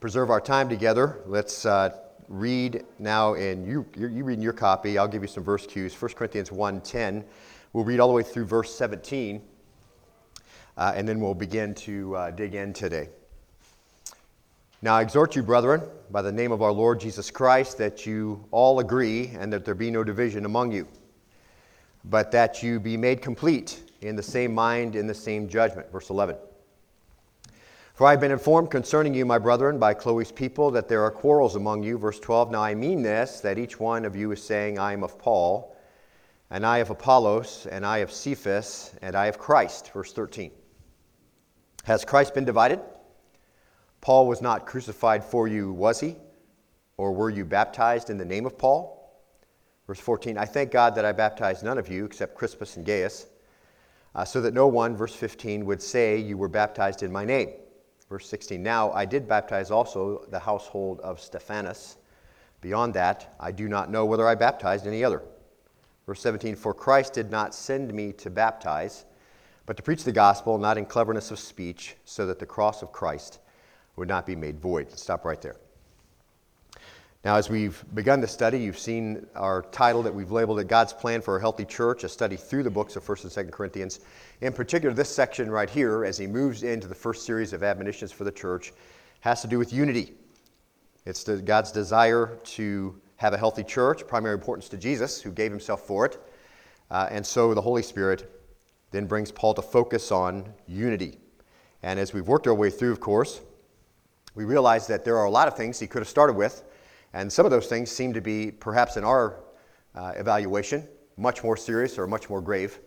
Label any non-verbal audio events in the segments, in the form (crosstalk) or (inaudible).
preserve our time together, let's uh, read now, and you, you read in your copy. I'll give you some verse cues. 1 Corinthians 1.10. We'll read all the way through verse 17, uh, and then we'll begin to uh, dig in today. Now I exhort you, brethren, by the name of our Lord Jesus Christ, that you all agree and that there be no division among you, but that you be made complete in the same mind, in the same judgment. Verse 11. For I have been informed concerning you, my brethren, by Chloe's people, that there are quarrels among you. Verse 12 Now I mean this, that each one of you is saying, I am of Paul, and I of Apollos, and I of Cephas, and I of Christ. Verse 13 Has Christ been divided? Paul was not crucified for you, was he? Or were you baptized in the name of Paul? Verse 14 I thank God that I baptized none of you except Crispus and Gaius, uh, so that no one, verse 15, would say you were baptized in my name. Verse 16 Now I did baptize also the household of Stephanas. Beyond that, I do not know whether I baptized any other. Verse 17 For Christ did not send me to baptize, but to preach the gospel, not in cleverness of speech, so that the cross of Christ would not be made void. Stop right there. Now, as we've begun the study, you've seen our title that we've labeled it God's Plan for a Healthy Church, a study through the books of 1st and 2nd Corinthians. In particular, this section right here, as he moves into the first series of admonitions for the church, has to do with unity. It's God's desire to have a healthy church, primary importance to Jesus, who gave himself for it. Uh, and so the Holy Spirit then brings Paul to focus on unity. And as we've worked our way through, of course, we realize that there are a lot of things he could have started with and some of those things seem to be, perhaps in our uh, evaluation, much more serious or much more grave.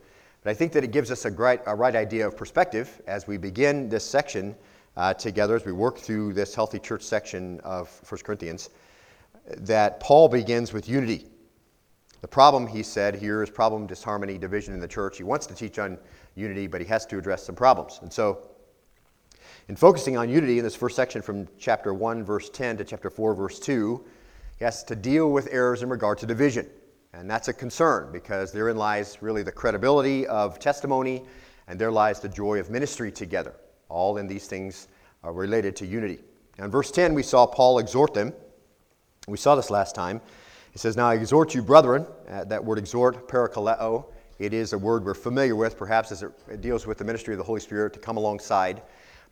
But I think that it gives us a, great, a right idea of perspective as we begin this section uh, together, as we work through this healthy church section of 1 Corinthians, that Paul begins with unity. The problem, he said here, is problem, disharmony, division in the church. He wants to teach on unity, but he has to address some problems. And so in focusing on unity in this first section from chapter 1, verse 10 to chapter 4, verse 2, he has to deal with errors in regard to division. And that's a concern because therein lies really the credibility of testimony and there lies the joy of ministry together. All in these things are related to unity. Now in verse 10, we saw Paul exhort them. We saw this last time. He says, Now I exhort you, brethren. Uh, that word exhort, parakaleo, it is a word we're familiar with, perhaps as it, deals with the ministry of the Holy Spirit to come alongside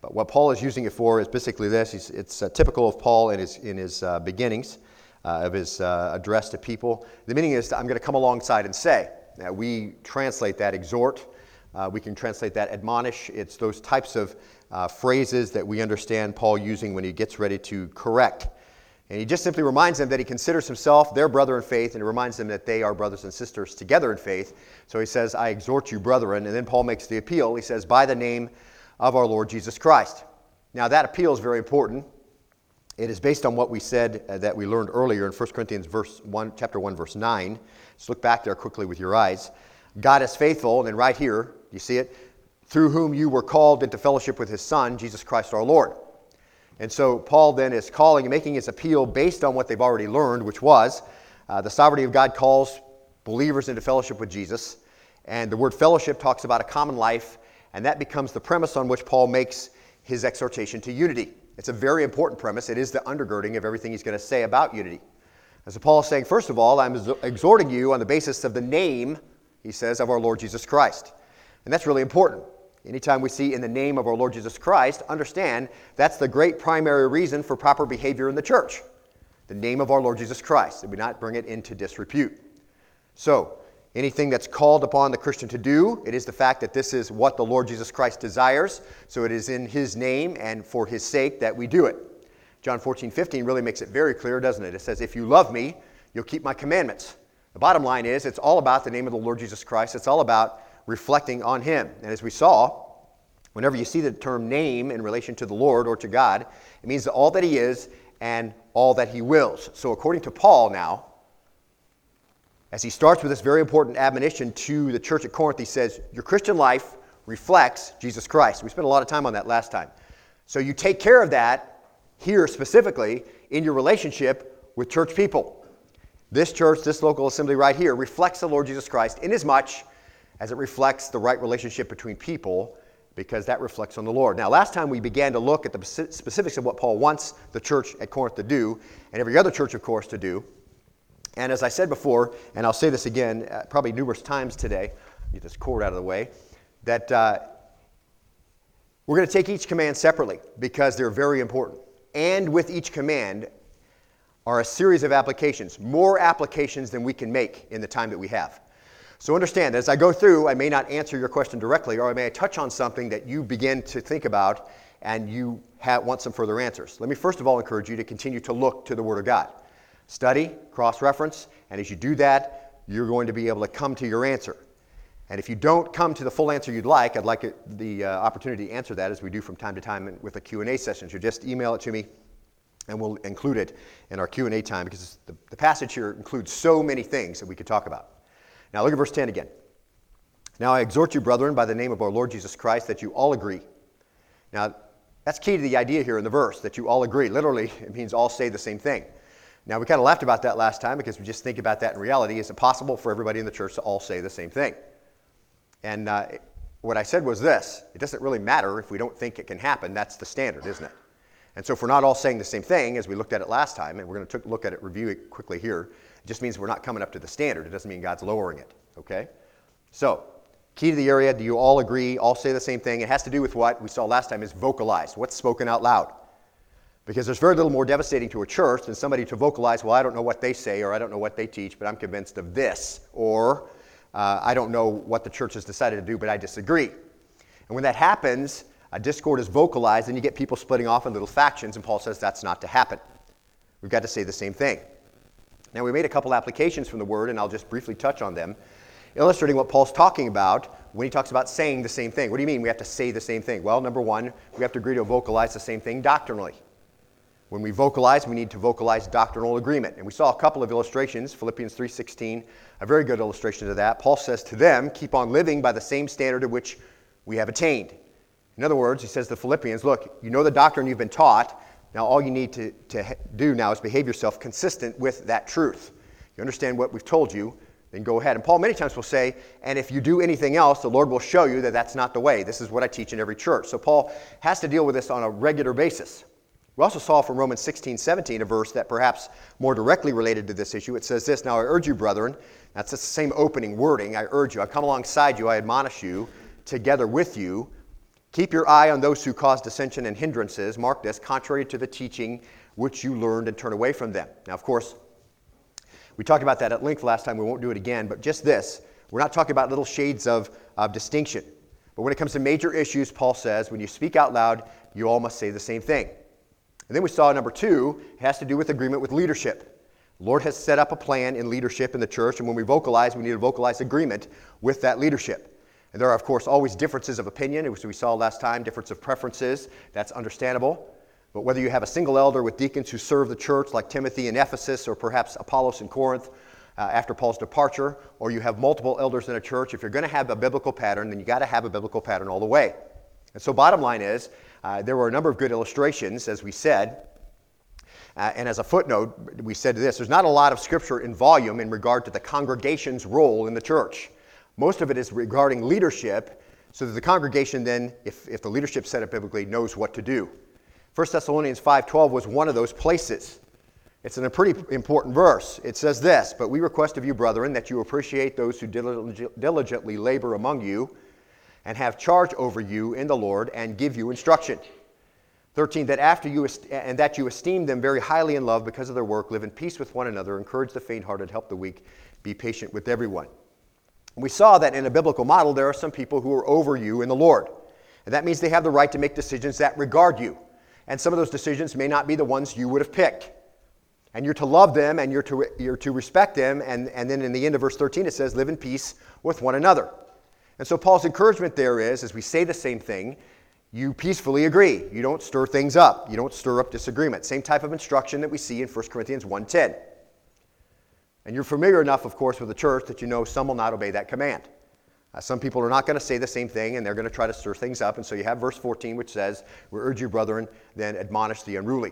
but what Paul is using it for is basically this. It's uh, typical of Paul in his, in his uh, beginnings uh, of his uh, address to people. The meaning is I'm going to come alongside and say. Now, we translate that exhort. Uh, we can translate that admonish. It's those types of uh, phrases that we understand Paul using when he gets ready to correct. And he just simply reminds them that he considers himself their brother in faith, and he reminds them that they are brothers and sisters together in faith. So he says, I exhort you, brethren. And then Paul makes the appeal. He says, By the name of our Lord Jesus Christ. Now, that appeal is very important. It is based on what we said uh, that we learned earlier in 1 Corinthians verse 1, chapter 1, verse 9. Just look back there quickly with your eyes. God is faithful, and then right here, you see it? Through whom you were called into fellowship with his Son, Jesus Christ our Lord. And so Paul then is calling and making his appeal based on what they've already learned, which was uh, the sovereignty of God calls believers into fellowship with Jesus. And the word fellowship talks about a common life and that becomes the premise on which Paul makes his exhortation to unity. It's a very important premise. It is the undergirding of everything he's going to say about unity. And so Paul is saying, first of all, I'm exhorting you on the basis of the name, he says, of our Lord Jesus Christ. And that's really important. Anytime we see in the name of our Lord Jesus Christ, understand that's the great primary reason for proper behavior in the church. The name of our Lord Jesus Christ, that we not bring it into disrepute. So, anything that's called upon the Christian to do. It is the fact that this is what the Lord Jesus Christ desires. So it is in His name and for His sake that we do it. John 14, 15 really makes it very clear, doesn't it? It says, If you love me, you'll keep my commandments. The bottom line is, it's all about the name of the Lord Jesus Christ. It's all about reflecting on Him. And as we saw, whenever you see the term name in relation to the Lord or to God, it means all that He is and all that He wills. So according to Paul now, as he starts with this very important admonition to the church at Corinth, he says, Your Christian life reflects Jesus Christ. We spent a lot of time on that last time. So you take care of that here specifically in your relationship with church people. This church, this local assembly right here, reflects the Lord Jesus Christ inasmuch as it reflects the right relationship between people because that reflects on the Lord. Now, last time we began to look at the specifics of what Paul wants the church at Corinth to do, and every other church, of course, to do. And as I said before, and I'll say this again uh, probably numerous times today, get this cord out of the way, that uh, we're going to take each command separately because they're very important. And with each command are a series of applications, more applications than we can make in the time that we have. So understand, that as I go through, I may not answer your question directly, or I may touch on something that you begin to think about and you have, want some further answers. Let me first of all encourage you to continue to look to the Word of God. Study, cross reference, and as you do that, you're going to be able to come to your answer. And if you don't come to the full answer you'd like, I'd like the uh, opportunity to answer that as we do from time to time with a Q&A session. So just email it to me and we'll include it in our Q&A time because the, the passage here includes so many things that we could talk about. Now look at verse 10 again. Now I exhort you, brethren, by the name of our Lord Jesus Christ, that you all agree. Now, that's key to the idea here in the verse, that you all agree. Literally, it means all say the same thing. Now, we kind of laughed about that last time because we just think about that in reality. Is it possible for everybody in the church to all say the same thing? And uh, what I said was this it doesn't really matter if we don't think it can happen. That's the standard, isn't it? And so, if we're not all saying the same thing as we looked at it last time, and we're going to look at it, review it quickly here, it just means we're not coming up to the standard. It doesn't mean God's lowering it, okay? So, key to the area, do you all agree, all say the same thing? It has to do with what we saw last time is vocalized, what's spoken out loud. Because there's very little more devastating to a church than somebody to vocalize, well, I don't know what they say or I don't know what they teach, but I'm convinced of this. Or uh, I don't know what the church has decided to do, but I disagree. And when that happens, a discord is vocalized and you get people splitting off in little factions, and Paul says that's not to happen. We've got to say the same thing. Now, we made a couple applications from the word, and I'll just briefly touch on them, illustrating what Paul's talking about when he talks about saying the same thing. What do you mean we have to say the same thing? Well, number one, we have to agree to vocalize the same thing doctrinally. When we vocalize, we need to vocalize doctrinal agreement. And we saw a couple of illustrations, Philippians 3:16, a very good illustration of that. Paul says to them, keep on living by the same standard of which we have attained. In other words, he says to the Philippians, look, you know the doctrine you've been taught. Now, all you need to, to do now is behave yourself consistent with that truth. You understand what we've told you, then go ahead. And Paul many times will say, and if you do anything else, the Lord will show you that that's not the way. This is what I teach in every church. So Paul has to deal with this on a regular basis. We also saw from Romans 16, 17, a verse that perhaps more directly related to this issue. It says this Now I urge you, brethren, that's the same opening wording. I urge you, I come alongside you, I admonish you, together with you Keep your eye on those who cause dissension and hindrances, mark this, contrary to the teaching which you learned and turn away from them. Now, of course, we talked about that at length last time. We won't do it again, but just this we're not talking about little shades of, of distinction. But when it comes to major issues, Paul says, when you speak out loud, you all must say the same thing. And then we saw number two, has to do with agreement with leadership. Lord has set up a plan in leadership in the church, and when we vocalize, we need to vocalize agreement with that leadership. And there are, of course, always differences of opinion, as we saw last time, difference of preferences. That's understandable. But whether you have a single elder with deacons who serve the church, like Timothy in Ephesus or perhaps Apollos in Corinth uh, after Paul's departure, or you have multiple elders in a church, if you're going to have a biblical pattern, then you got to have a biblical pattern all the way. And so, bottom line is, uh, there were a number of good illustrations, as we said. Uh, and as a footnote, we said this there's not a lot of scripture in volume in regard to the congregation's role in the church. Most of it is regarding leadership, so that the congregation then, if, if the leadership set up biblically, knows what to do. 1 Thessalonians 5.12 was one of those places. It's in a pretty important verse. It says this, But we request of you, brethren, that you appreciate those who diligently labor among you and have charge over you in the Lord and give you instruction. 13, that after you and that you esteem them very highly in love because of their work, live in peace with one another, encourage the faint-hearted, help the weak, be patient with everyone. We saw that in a biblical model, there are some people who are over you in the Lord. And that means they have the right to make decisions that regard you. And some of those decisions may not be the ones you would have picked. And you're to love them and you're to, you're to respect them. And, and then in the end of verse 13, it says, live in peace with one another. And so Paul's encouragement there is, as we say the same thing, you peacefully agree. You don't stir things up. You don't stir up disagreement. Same type of instruction that we see in 1 Corinthians 1.10. And you're familiar enough, of course, with the church that you know some will not obey that command. Uh, some people are not going to say the same thing and they're going to try to stir things up. And so you have verse 14, which says, We urge you, brethren, then admonish the unruly.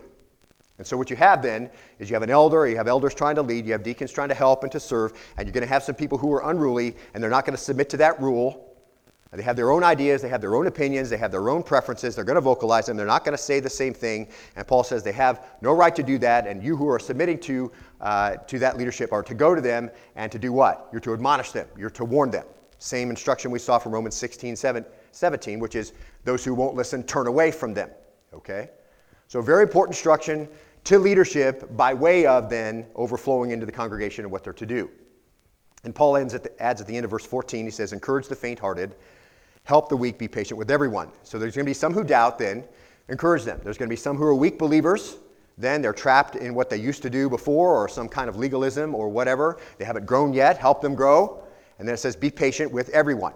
And so what you have then is you have an elder, you have elders trying to lead, you have deacons trying to help and to serve, and you're going to have some people who are unruly and they're not going to submit to that rule. They have their own ideas, they have their own opinions, they have their own preferences. They're going to vocalize them. They're not going to say the same thing. And Paul says they have no right to do that. And you who are submitting to, uh, to that leadership are to go to them and to do what? You're to admonish them, you're to warn them. Same instruction we saw from Romans 16, 17, which is those who won't listen, turn away from them. Okay? So, very important instruction to leadership by way of then overflowing into the congregation and what they're to do. And Paul adds at, the, adds at the end of verse 14, he says, Encourage the faint hearted Help the weak, be patient with everyone. So there's going to be some who doubt, then encourage them. There's going to be some who are weak believers, then they're trapped in what they used to do before or some kind of legalism or whatever. They haven't grown yet. Help them grow. And then it says, be patient with everyone.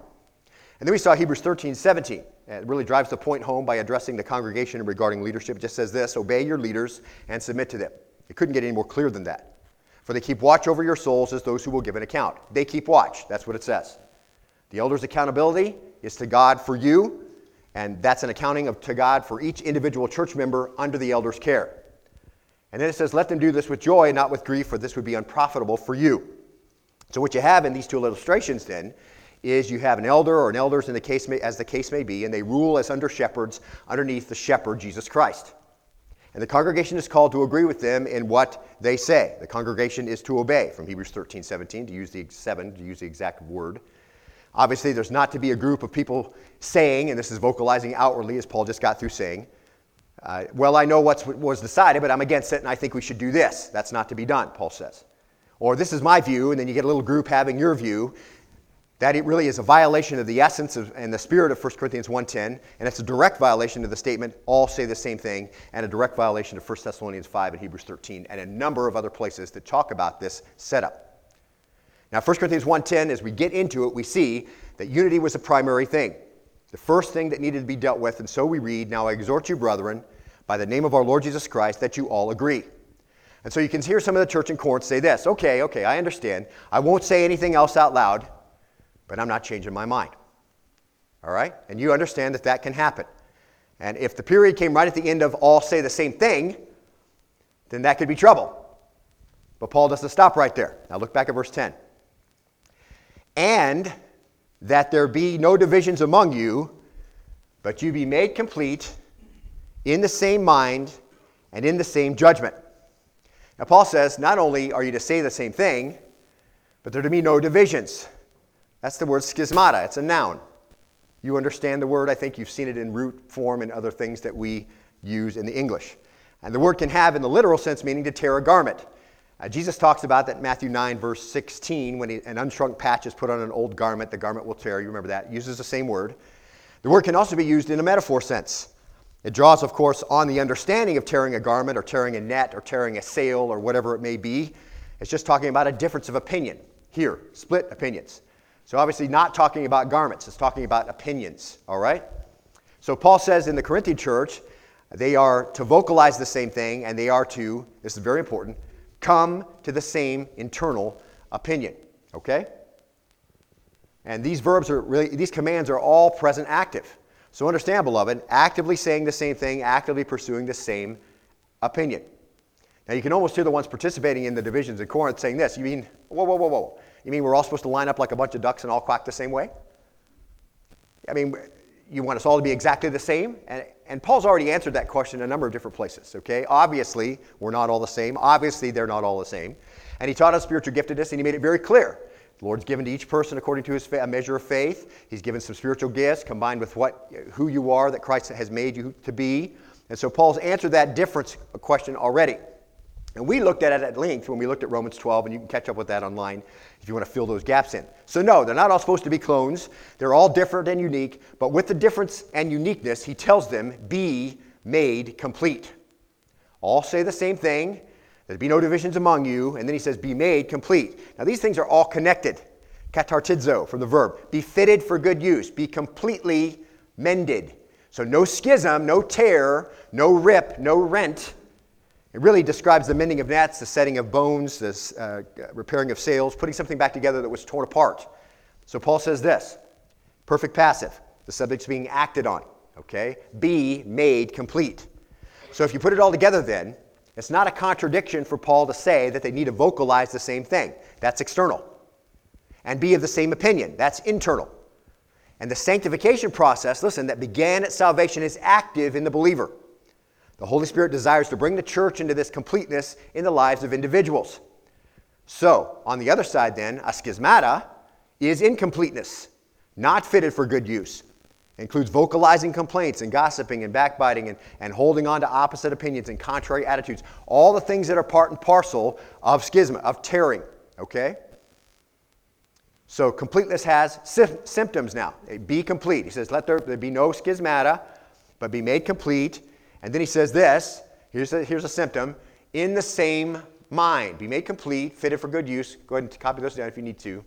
And then we saw Hebrews 13, 17. It really drives the point home by addressing the congregation regarding leadership. It just says this Obey your leaders and submit to them. It couldn't get any more clear than that. For they keep watch over your souls as those who will give an account. They keep watch. That's what it says. The elders' accountability is to God for you, and that's an accounting of to God for each individual church member under the elder's care. And then it says, Let them do this with joy, not with grief, for this would be unprofitable for you. So, what you have in these two illustrations then is you have an elder or an elders in the case may, as the case may be, and they rule as under shepherds underneath the shepherd, Jesus Christ. And the congregation is called to agree with them in what they say. The congregation is to obey, from Hebrews 13, 17, to use the 7, to use the exact word. Obviously, there's not to be a group of people saying, and this is vocalizing outwardly, as Paul just got through saying, uh, well, I know what was decided, but I'm against it, and I think we should do this. That's not to be done, Paul says. Or this is my view, and then you get a little group having your view. That it really is a violation of the essence of, and the spirit of 1 Corinthians 1.10, and it's a direct violation of the statement, all say the same thing, and a direct violation of 1 Thessalonians 5 and Hebrews 13, and a number of other places that talk about this setup. Now, 1 Corinthians 1.10, as we get into it, we see that unity was a primary thing, the first thing that needed to be dealt with. And so we read, Now I exhort you, brethren, by the name of our Lord Jesus Christ, that you all agree. And so you can hear some of the church in Corinth say this Okay, okay, I understand. I won't say anything else out loud, but I'm not changing my mind. All right? And you understand that that can happen. And if the period came right at the end of all say the same thing, then that could be trouble. But Paul doesn't stop right there. Now look back at verse 10 and that there be no divisions among you, but you be made complete in the same mind and in the same judgment. Now, Paul says not only are you to say the same thing, but there to be no divisions. That's the word schismata, it's a noun. You understand the word, I think you've seen it in root form and other things that we use in the English. And the word can have, in the literal sense, meaning to tear a garment. Uh, Jesus talks about that in Matthew 9, verse 16, when he, an unshrunk patch is put on an old garment, the garment will tear. You remember that. uses the same word. The word can also be used in a metaphor sense. It draws, of course, on the understanding of tearing a garment or tearing a net or tearing a sail or whatever it may be. It's just talking about a difference of opinion. Here, split opinions. So, obviously, not talking about garments, it's talking about opinions, all right? So, Paul says in the Corinthian church, they are to vocalize the same thing and they are to, this is very important, come to the same internal opinion. Okay? And these verbs are really, these commands are all present active. So understand, beloved, actively saying the same thing, actively pursuing the same opinion. Now you can almost hear the ones participating in the divisions in Corinth saying this. You mean, whoa, whoa, whoa, whoa. You mean we're all supposed to line up like a bunch of ducks and all quack the same way? I mean, you want us all to be exactly the same? And, and Paul's already answered that question in a number of different places, okay? Obviously, we're not all the same. Obviously, they're not all the same. And he taught us spiritual giftedness, and he made it very clear. The Lord's given to each person according to his fa- a measure of faith. He's given some spiritual gifts combined with what, who you are that Christ has made you to be. And so Paul's answered that difference question already. And we looked at it at length when we looked at Romans 12, and you can catch up with that online if you want to fill those gaps in. So, no, they're not all supposed to be clones. They're all different and unique, but with the difference and uniqueness, he tells them, be made complete. All say the same thing. There be no divisions among you. And then he says, be made complete. Now, these things are all connected. Katartizo from the verb. Be fitted for good use. Be completely mended. So, no schism, no tear, no rip, no rent it really describes the mending of nets, the setting of bones, the uh, repairing of sails, putting something back together that was torn apart. So Paul says this perfect passive, the subject's being acted on, okay? Be made complete. So if you put it all together, then, it's not a contradiction for Paul to say that they need to vocalize the same thing. That's external. And be of the same opinion. That's internal. And the sanctification process, listen, that began at salvation is active in the believer. The Holy Spirit desires to bring the church into this completeness in the lives of individuals. So, on the other side, then, a schismata is incompleteness, not fitted for good use. It includes vocalizing complaints and gossiping and backbiting and, and holding on to opposite opinions and contrary attitudes. All the things that are part and parcel of schisma, of tearing. Okay? So completeness has sy- symptoms now. Be complete. He says, let there, there be no schismata, but be made complete. And then he says this here's a, here's a symptom in the same mind. Be made complete, fitted for good use. Go ahead and copy those down if you need to.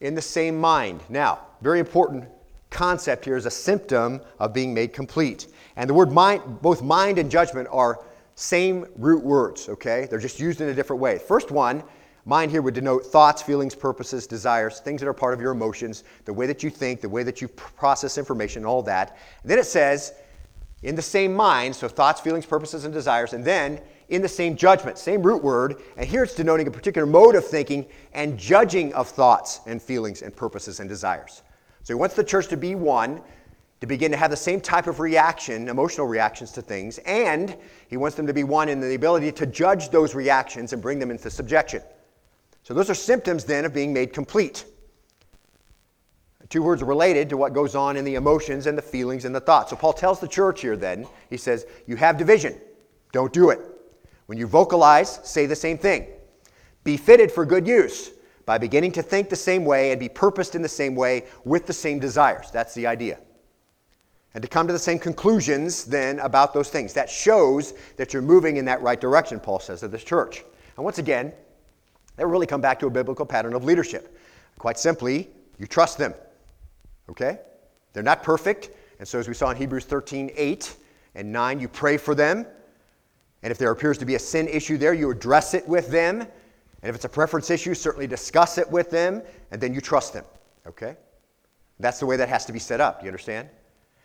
In the same mind. Now, very important concept here is a symptom of being made complete. And the word mind, both mind and judgment are same root words, okay? They're just used in a different way. First one, mind here would denote thoughts, feelings, purposes, desires, things that are part of your emotions, the way that you think, the way that you process information, all that. And then it says, in the same mind, so thoughts, feelings, purposes, and desires, and then in the same judgment, same root word, and here it's denoting a particular mode of thinking and judging of thoughts and feelings and purposes and desires. So he wants the church to be one, to begin to have the same type of reaction, emotional reactions to things, and he wants them to be one in the ability to judge those reactions and bring them into subjection. So those are symptoms then of being made complete. Two words related to what goes on in the emotions and the feelings and the thoughts. So Paul tells the church here then, he says, You have division. Don't do it. When you vocalize, say the same thing. Be fitted for good use by beginning to think the same way and be purposed in the same way with the same desires. That's the idea. And to come to the same conclusions then about those things. That shows that you're moving in that right direction, Paul says to this church. And once again, that really come back to a biblical pattern of leadership. Quite simply, you trust them. Okay? They're not perfect. And so, as we saw in Hebrews 13 8 and 9, you pray for them. And if there appears to be a sin issue there, you address it with them. And if it's a preference issue, certainly discuss it with them, and then you trust them. Okay? That's the way that has to be set up. Do You understand?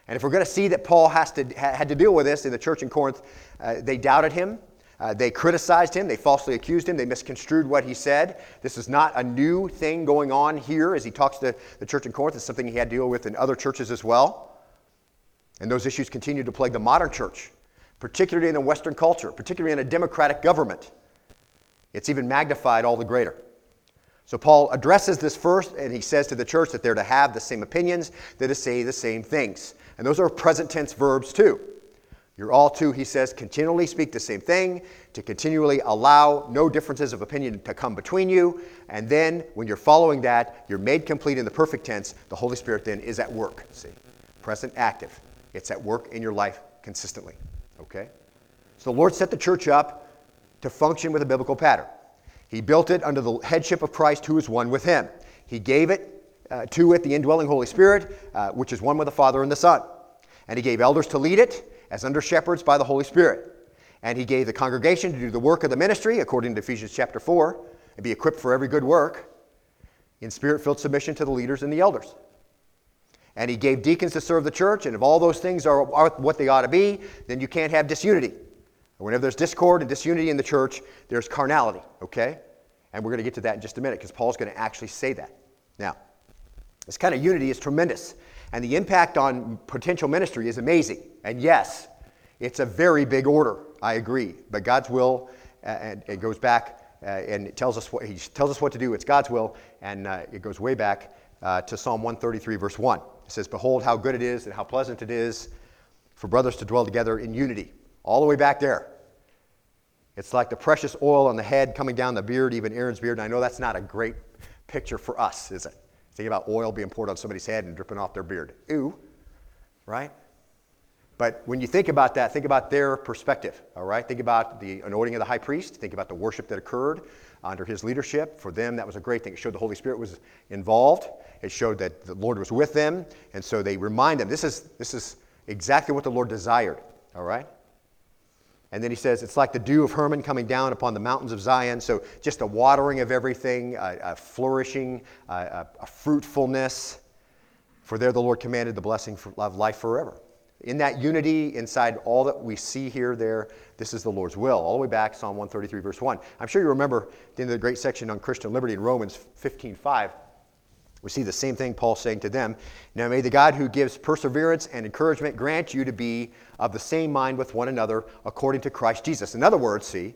And if we're going to see that Paul has to, had to deal with this in the church in Corinth, uh, they doubted him. Uh, they criticized him. They falsely accused him. They misconstrued what he said. This is not a new thing going on here as he talks to the church in Corinth. It's something he had to deal with in other churches as well. And those issues continue to plague the modern church, particularly in the Western culture, particularly in a democratic government. It's even magnified all the greater. So Paul addresses this first, and he says to the church that they're to have the same opinions, they're to say the same things. And those are present tense verbs too. You're all to, he says, continually speak the same thing, to continually allow no differences of opinion to come between you. And then when you're following that, you're made complete in the perfect tense. The Holy Spirit then is at work. See? Present active. It's at work in your life consistently. Okay? So the Lord set the church up to function with a biblical pattern. He built it under the headship of Christ, who is one with him. He gave it uh, to it the indwelling Holy Spirit, uh, which is one with the Father and the Son. And he gave elders to lead it as under shepherds by the Holy Spirit. And he gave the congregation to do the work of the ministry, according to Ephesians chapter 4, and be equipped for every good work in spirit filled submission to the leaders and the elders. And he gave deacons to serve the church, and if all those things are, are what they ought to be, then you can't have disunity. Whenever there's discord and disunity in the church, there's carnality, okay? And we're going to get to that in just a minute because Paul's going to actually say that. Now, this kind of unity is tremendous. And the impact on potential ministry is amazing. And yes, it's a very big order. I agree. But God's will, uh, and it goes back uh, and it tells us what He tells us what to do. It's God's will, and uh, it goes way back uh, to Psalm 133, verse 1. It says, Behold, how good it is and how pleasant it is for brothers to dwell together in unity. All the way back there. It's like the precious oil on the head coming down the beard, even Aaron's beard. And I know that's not a great picture for us, is it? Think about oil being poured on somebody's head and dripping off their beard. Ooh, right? But when you think about that, think about their perspective, all right? Think about the anointing of the high priest. Think about the worship that occurred under his leadership. For them, that was a great thing. It showed the Holy Spirit was involved. It showed that the Lord was with them. And so they remind them this is, this is exactly what the Lord desired, all right? And then he says, it's like the dew of Hermon coming down upon the mountains of Zion. So just a watering of everything, a, a flourishing, a, a, fruitfulness. For there the Lord commanded the blessing of life forever. In that unity, inside all that we see here, there, this is the Lord's will. All the way back, Psalm 133, verse 1. I'm sure you remember in the great section on Christian liberty in Romans 15, 5. We see the same thing Paul saying to them. Now may the God who gives perseverance and encouragement grant you to be of the same mind with one another according to Christ Jesus. In other words, see,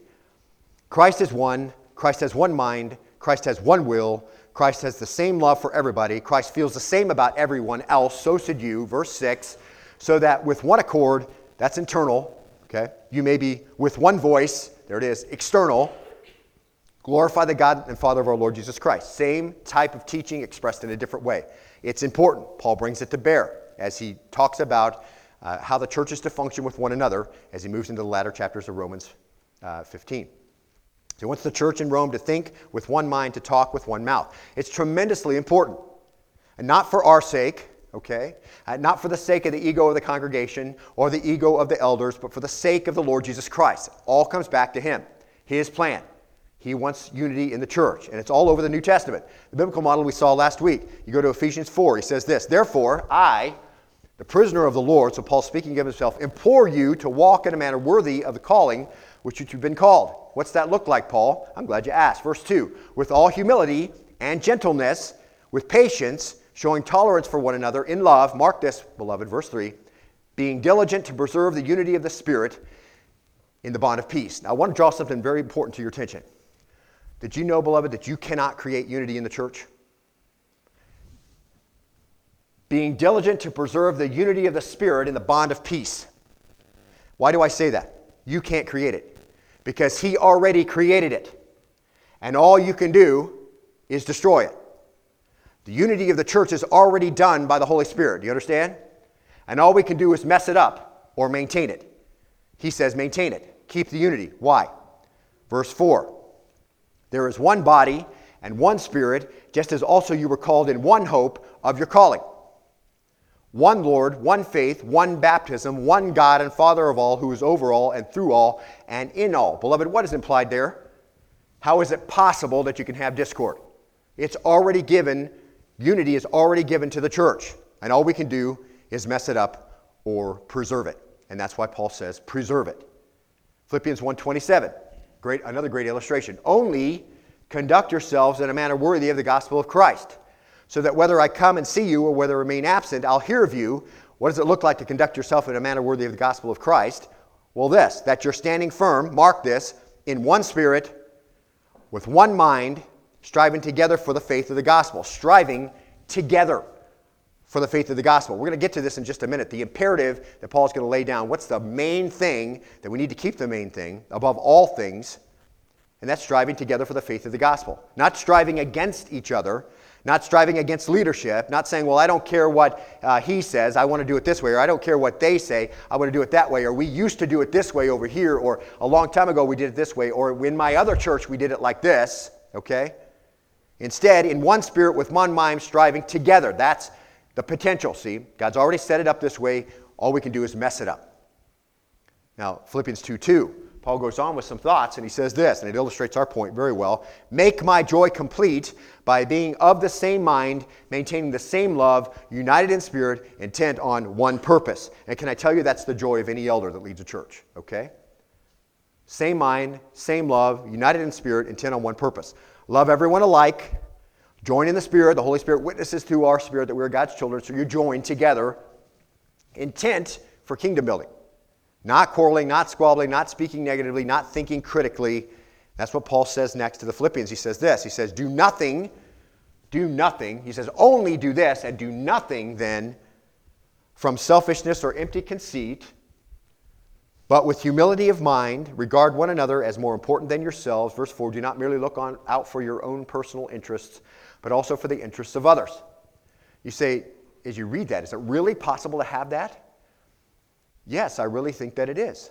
Christ is one, Christ has one mind, Christ has one will, Christ has the same love for everybody, Christ feels the same about everyone else, so should you. Verse 6 so that with one accord, that's internal, okay, you may be with one voice, there it is, external, glorify the God and Father of our Lord Jesus Christ. Same type of teaching expressed in a different way. It's important. Paul brings it to bear as he talks about uh, how the church is to function with one another as he moves into the latter chapters of Romans uh, 15. So he wants the church in Rome to think with one mind, to talk with one mouth. It's tremendously important. And not for our sake, okay? Uh, not for the sake of the ego of the congregation or the ego of the elders, but for the sake of the Lord Jesus Christ. All comes back to Him, His plan. He wants unity in the church, and it's all over the New Testament. The biblical model we saw last week. You go to Ephesians 4, he says this Therefore, I, the prisoner of the Lord, so Paul's speaking of himself, implore you to walk in a manner worthy of the calling which you've been called. What's that look like, Paul? I'm glad you asked. Verse 2 With all humility and gentleness, with patience, showing tolerance for one another in love. Mark this, beloved, verse 3 being diligent to preserve the unity of the Spirit in the bond of peace. Now, I want to draw something very important to your attention. Did you know, beloved, that you cannot create unity in the church? Being diligent to preserve the unity of the Spirit in the bond of peace. Why do I say that? You can't create it because He already created it. And all you can do is destroy it. The unity of the church is already done by the Holy Spirit. Do you understand? And all we can do is mess it up or maintain it. He says, maintain it. Keep the unity. Why? Verse 4 There is one body and one spirit, just as also you were called in one hope of your calling. One Lord, one faith, one baptism, one God and Father of all, who is over all and through all and in all. Beloved, what is implied there? How is it possible that you can have discord? It's already given Unity is already given to the church, and all we can do is mess it up or preserve it. And that's why Paul says, preserve it. Philippians 1:27, great, another great illustration. Only conduct yourselves in a manner worthy of the gospel of Christ, so that whether I come and see you or whether I remain absent, I'll hear of you. What does it look like to conduct yourself in a manner worthy of the gospel of Christ? Well, this, that you're standing firm, mark this, in one spirit, with one mind, striving together for the faith of the gospel, striving together for the faith of the gospel. We're going to get to this in just a minute. The imperative that Paul's going to lay down what's the main thing that we need to keep the main thing above all things, and that's striving together for the faith of the gospel. Not striving against each other, not striving against leadership, not saying, well, I don't care what uh, he says, I want to do it this way, or I don't care what they say, I want to do it that way, or we used to do it this way over here, or a long time ago we did it this way, or in my other church we did it like this, okay? Instead, in one spirit with one mind, striving together. That's the potential, see? God's already set it up this way. All we can do is mess it up. Now, Philippians 2 2, Paul goes on with some thoughts and he says this, and it illustrates our point very well. Make my joy complete by being of the same mind, maintaining the same love, united in spirit, intent on one purpose. And can I tell you that's the joy of any elder that leads a church, okay? Same mind, same love, united in spirit, intent on one purpose. Love everyone alike. Join in the Spirit. The Holy Spirit witnesses through our spirit that we are God's children, so you join together. Intent for kingdom building. Not quarreling, not squabbling, not speaking negatively, not thinking critically. That's what Paul says next to the Philippians. He says this He says, Do nothing, do nothing. He says, Only do this, and do nothing then from selfishness or empty conceit but with humility of mind, regard one another as more important than yourselves. Verse 4 Do not merely look on, out for your own personal interests, but also for the interests of others. You say, as you read that, is it really possible to have that? Yes, I really think that it is.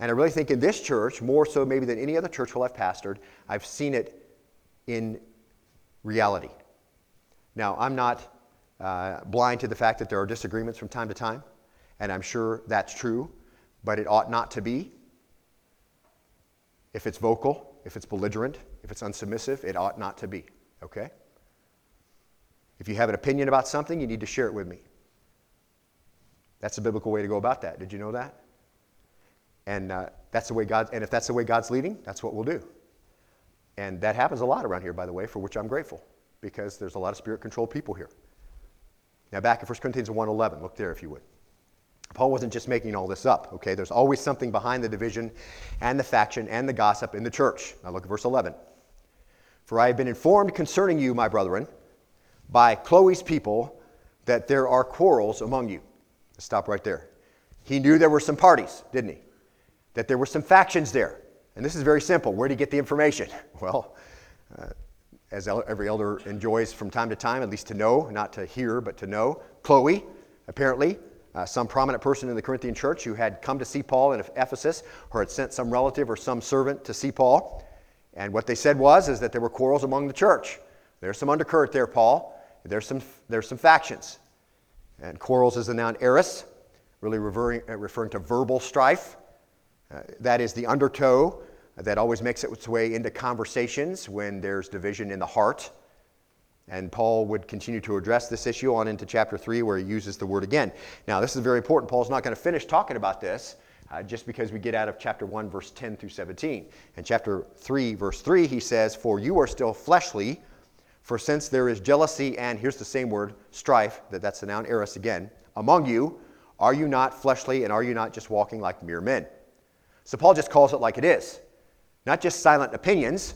And I really think in this church, more so maybe than any other church where I've pastored, I've seen it in reality. Now, I'm not uh, blind to the fact that there are disagreements from time to time, and I'm sure that's true but it ought not to be. If it's vocal, if it's belligerent, if it's unsubmissive, it ought not to be. Okay? If you have an opinion about something, you need to share it with me. That's the biblical way to go about that. Did you know that? And uh, that's the way God, and if that's the way God's leading, that's what we'll do. And that happens a lot around here, by the way, for which I'm grateful, because there's a lot of spirit-controlled people here. Now back in 1 Corinthians 1.11, look there if you would. Paul wasn't just making all this up, okay? There's always something behind the division and the faction and the gossip in the church. Now look at verse 11. For I have been informed concerning you, my brethren, by Chloe's people, that there are quarrels among you. Let's stop right there. He knew there were some parties, didn't he? That there were some factions there. And this is very simple. Where did he get the information? (laughs) Well, uh, as every elder enjoys from time to time, at least to know, not to hear, but to know, Chloe, apparently, uh, some prominent person in the Corinthian church who had come to see Paul in Ephesus or had sent some relative or some servant to see Paul. And what they said was is that there were quarrels among the church. There's some undercurrent there, Paul. There's some, there's some factions. And quarrels is the noun eris, really referring, uh, referring to verbal strife. Uh, that is the undertow that always makes its way into conversations when there's division in the heart. And Paul would continue to address this issue on into chapter 3, where he uses the word again. Now, this is very important. Paul's not going to finish talking about this uh, just because we get out of chapter 1, verse 10 through 17. In chapter 3, verse 3, he says, For you are still fleshly, for since there is jealousy and, here's the same word, strife, that, that's the noun eris again, among you, are you not fleshly and are you not just walking like mere men? So Paul just calls it like it is. Not just silent opinions,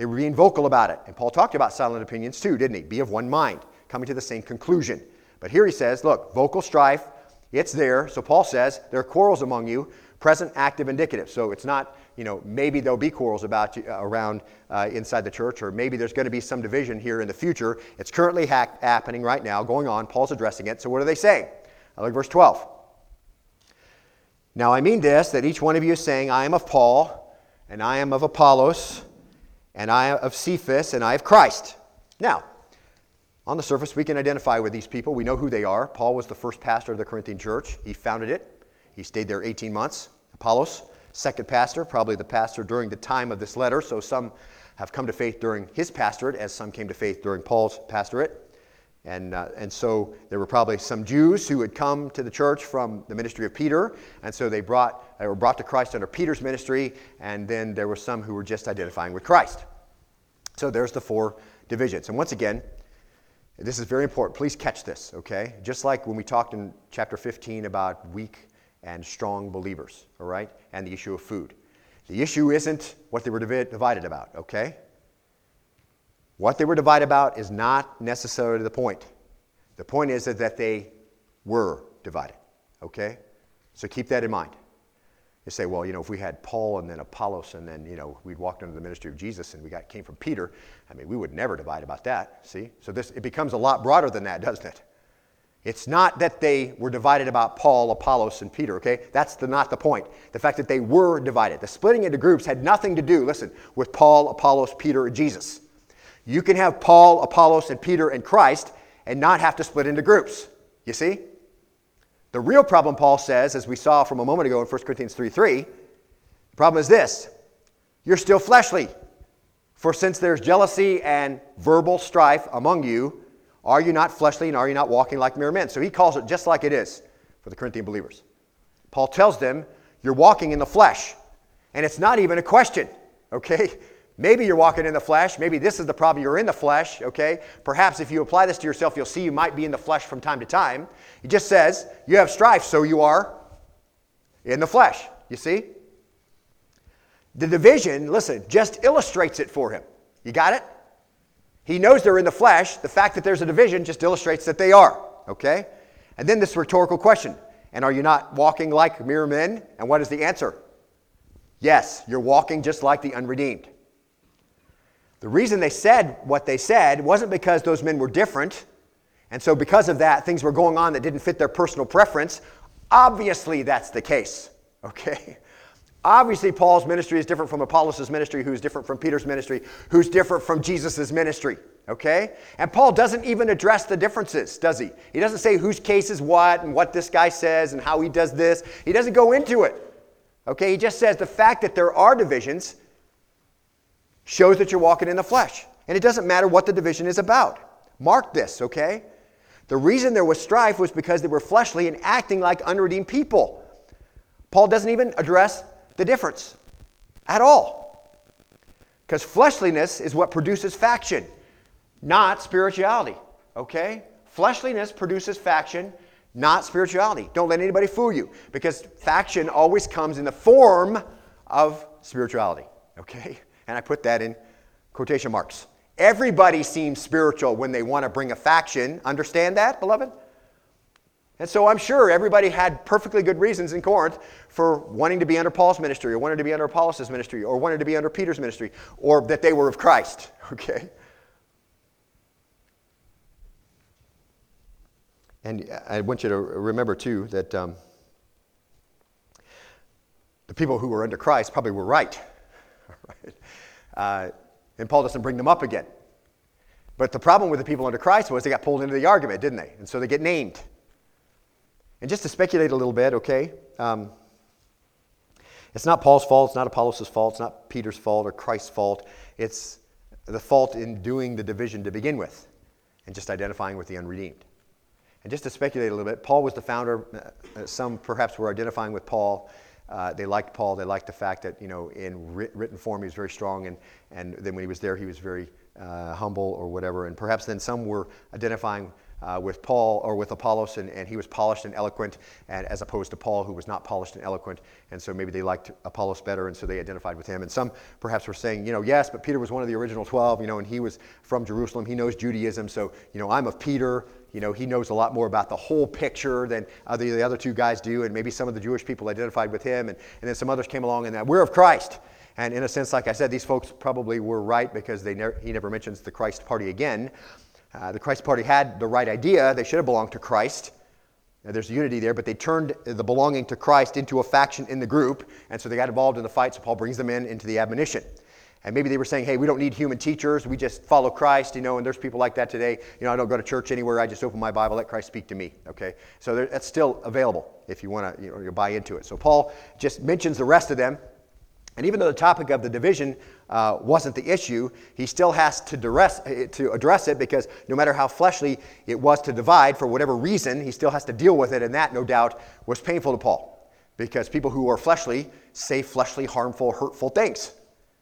they were being vocal about it. And Paul talked about silent opinions too, didn't he? Be of one mind, coming to the same conclusion. But here he says, look, vocal strife, it's there. So Paul says there are quarrels among you, present, active, indicative. So it's not, you know, maybe there'll be quarrels about you, uh, around uh, inside the church, or maybe there's going to be some division here in the future. It's currently ha- happening right now, going on. Paul's addressing it. So what do they say? I look verse 12. Now I mean this, that each one of you is saying, I am of Paul, and I am of Apollos and I of Cephas, and I of Christ. Now, on the surface, we can identify with these people. We know who they are. Paul was the first pastor of the Corinthian church. He founded it. He stayed there 18 months. Apollos, second pastor, probably the pastor during the time of this letter. So some have come to faith during his pastorate, as some came to faith during Paul's pastorate. And, uh, and so there were probably some Jews who had come to the church from the ministry of Peter, and so they, brought, they were brought to Christ under Peter's ministry, and then there were some who were just identifying with Christ. So there's the four divisions. And once again, this is very important. Please catch this, okay? Just like when we talked in chapter 15 about weak and strong believers, all right? And the issue of food. The issue isn't what they were divided about, okay? What they were divided about is not necessarily the point. The point is that they were divided. Okay? So keep that in mind. You say, well, you know, if we had Paul and then Apollos and then, you know, we'd walked under the ministry of Jesus and we got came from Peter, I mean, we would never divide about that. See? So this it becomes a lot broader than that, doesn't it? It's not that they were divided about Paul, Apollos, and Peter, okay? That's the, not the point. The fact that they were divided. The splitting into groups had nothing to do, listen, with Paul, Apollos, Peter, and Jesus. You can have Paul, Apollos, and Peter and Christ and not have to split into groups. You see? The real problem, Paul says, as we saw from a moment ago in 1 Corinthians 3 3, the problem is this you're still fleshly. For since there's jealousy and verbal strife among you, are you not fleshly and are you not walking like mere men? So he calls it just like it is for the Corinthian believers. Paul tells them, You're walking in the flesh. And it's not even a question, okay? Maybe you're walking in the flesh. Maybe this is the problem. You're in the flesh, okay? Perhaps if you apply this to yourself, you'll see you might be in the flesh from time to time. It just says, You have strife, so you are in the flesh. You see? The division, listen, just illustrates it for him. You got it? He knows they're in the flesh. The fact that there's a division just illustrates that they are, okay? And then this rhetorical question And are you not walking like mere men? And what is the answer? Yes, you're walking just like the unredeemed. The reason they said what they said wasn't because those men were different, and so because of that, things were going on that didn't fit their personal preference. Obviously, that's the case, (laughs) okay? Obviously, Paul's ministry is different from Apollos' ministry, who's different from Peter's ministry, who's different from Jesus' ministry, okay? And Paul doesn't even address the differences, does he? He doesn't say whose case is what and what this guy says and how he does this. He doesn't go into it, okay? He just says the fact that there are divisions shows that you're walking in the flesh. And it doesn't matter what the division is about. Mark this, okay? The reason there was strife was because they were fleshly and acting like unredeemed people. Paul doesn't even address the difference at all. Because fleshliness is what produces faction, not spirituality. Okay? Fleshliness produces faction, not spirituality. Don't let anybody fool you because faction always comes in the form of spirituality. Okay? And I put that in quotation marks. Everybody seems spiritual when they want to bring a faction. Understand that, beloved? And so I'm sure everybody had perfectly good reasons in Corinth for wanting to be under Paul's ministry or wanting to be under Apollos' ministry or wanting to be under Peter's ministry or that they were of Christ. (laughs) Okay? And I want you to remember, too, that um, the people who were under Christ probably were right. (laughs) right? Uh, and Paul doesn't bring them up again. But the problem with the people under Christ was they got pulled into the argument, didn't they? And so they get named. And just to speculate a little bit, okay? Um, it's not Paul's fault, it's not Apollos' fault, it's not Peter's fault or Christ's fault. It's the fault in doing the division to begin with and just identifying with the unredeemed. And just to speculate a little bit, Paul was the founder. Uh, some perhaps were identifying with Paul. Uh, they liked Paul. They liked the fact that, you know, in writ- written form he was very strong, and, and then when he was there, he was very uh, humble or whatever. And perhaps then some were identifying uh, with Paul or with Apollos, and, and he was polished and eloquent, and, as opposed to Paul, who was not polished and eloquent. And so maybe they liked Apollos better, and so they identified with him. And some perhaps were saying, you know, yes, but Peter was one of the original 12, you know, and he was from Jerusalem. He knows Judaism, so, you know, I'm of Peter. You know, he knows a lot more about the whole picture than other, the other two guys do, and maybe some of the Jewish people identified with him, and, and then some others came along and that we're of Christ. And in a sense, like I said, these folks probably were right because they ne- he never mentions the Christ party again. Uh, the Christ party had the right idea. They should have belonged to Christ. Now, there's unity there, but they turned the belonging to Christ into a faction in the group, and so they got involved in the fight, so Paul brings them in into the admonition. And maybe they were saying, hey, we don't need human teachers. We just follow Christ, you know, and there's people like that today. You know, I don't go to church anywhere. I just open my Bible, let Christ speak to me, okay? So that's still available if you want to you know, buy into it. So Paul just mentions the rest of them and even though the topic of the division uh, wasn't the issue, he still has to address, to address it because no matter how fleshly it was to divide, for whatever reason, he still has to deal with it. And that, no doubt, was painful to Paul because people who are fleshly say fleshly, harmful, hurtful things.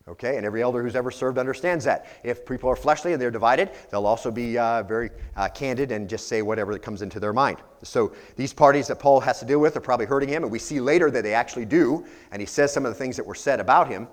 Okay, and every elder who's ever served understands that. If people are fleshly and they're divided, they'll also be uh, very uh, candid and just say whatever that comes into their mind. So these parties that Paul has to deal with are probably hurting him, and we see later that they actually do, and he says some of the things that were said about him.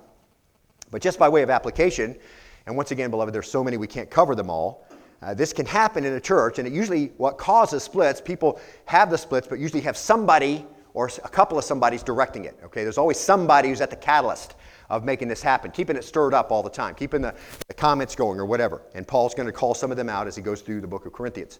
But just by way of application, and once again, beloved, there's so many we can't cover them all. Uh, this can happen in a church, and it usually what causes splits, people have the splits, but usually have somebody or a couple of somebody's directing it. Okay, there's always somebody who's at the catalyst of making this happen, keeping it stirred up all the time, keeping the, the comments going or whatever. And Paul's going to call some of them out as he goes through the book of Corinthians.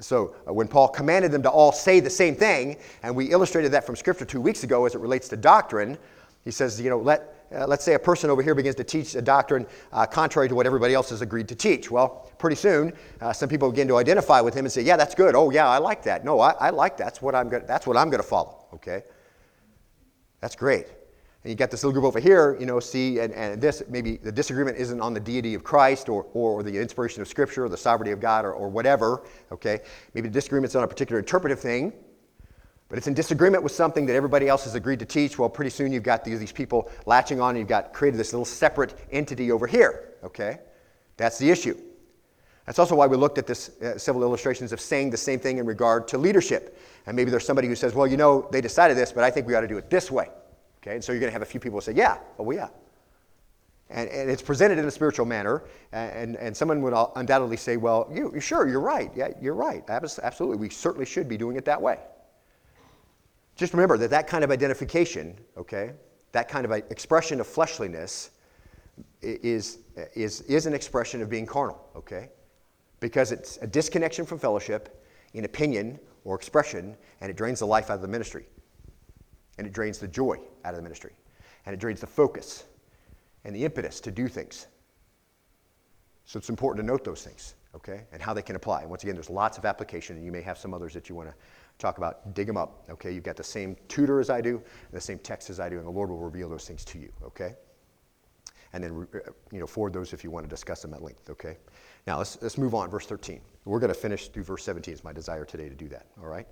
So uh, when Paul commanded them to all say the same thing, and we illustrated that from Scripture two weeks ago as it relates to doctrine, he says, you know, let, uh, let's say a person over here begins to teach a doctrine uh, contrary to what everybody else has agreed to teach. Well, pretty soon, uh, some people begin to identify with him and say, yeah, that's good. Oh, yeah, I like that. No, I, I like that. That's what I'm going that's what I'm going to follow. Okay? That's great. And you got this little group over here, you know, see, and, and this, maybe the disagreement isn't on the deity of Christ or, or the inspiration of Scripture or the sovereignty of God or, or whatever, okay? Maybe the disagreement's on a particular interpretive thing, but it's in disagreement with something that everybody else has agreed to teach. Well, pretty soon you've got these, these people latching on and you've got created this little separate entity over here, okay? That's the issue. That's also why we looked at this uh, several illustrations of saying the same thing in regard to leadership. And maybe there's somebody who says, well, you know, they decided this, but I think we ought to do it this way. Okay, and so you're going to have a few people say, yeah, oh, yeah. And, and it's presented in a spiritual manner, and, and someone would undoubtedly say, well, you, sure, you're right. Yeah, you're right. Absolutely. We certainly should be doing it that way. Just remember that that kind of identification, okay, that kind of uh, expression of fleshliness is, is, is an expression of being carnal, okay? Because it's a disconnection from fellowship in opinion or expression, and it drains the life out of the ministry and it drains the joy out of the ministry, and it drains the focus and the impetus to do things. So it's important to note those things, okay, and how they can apply. And once again, there's lots of application, and you may have some others that you want to talk about. Dig them up, okay? You've got the same tutor as I do, and the same text as I do, and the Lord will reveal those things to you, okay? and then uh, you know, forward those if you want to discuss them at length, okay? Now, let's, let's move on, verse 13. We're going to finish through verse 17. It's my desire today to do that, all right?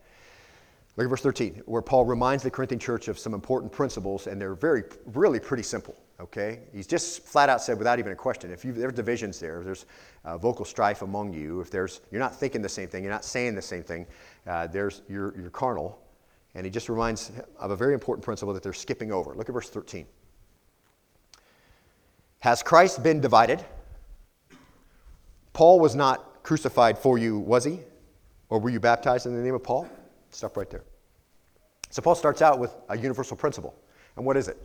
Look at verse 13, where Paul reminds the Corinthian church of some important principles, and they're very, really pretty simple, okay? He's just flat out said, without even a question, if you, there's divisions there, if there's uh, vocal strife among you, if there's, you're not thinking the same thing, you're not saying the same thing, uh, there's, you're, you're carnal. And he just reminds of a very important principle that they're skipping over. Look at verse 13. Has Christ been divided? Paul was not crucified for you, was he? Or were you baptized in the name of Paul? Stop right there. So Paul starts out with a universal principle. And what is it?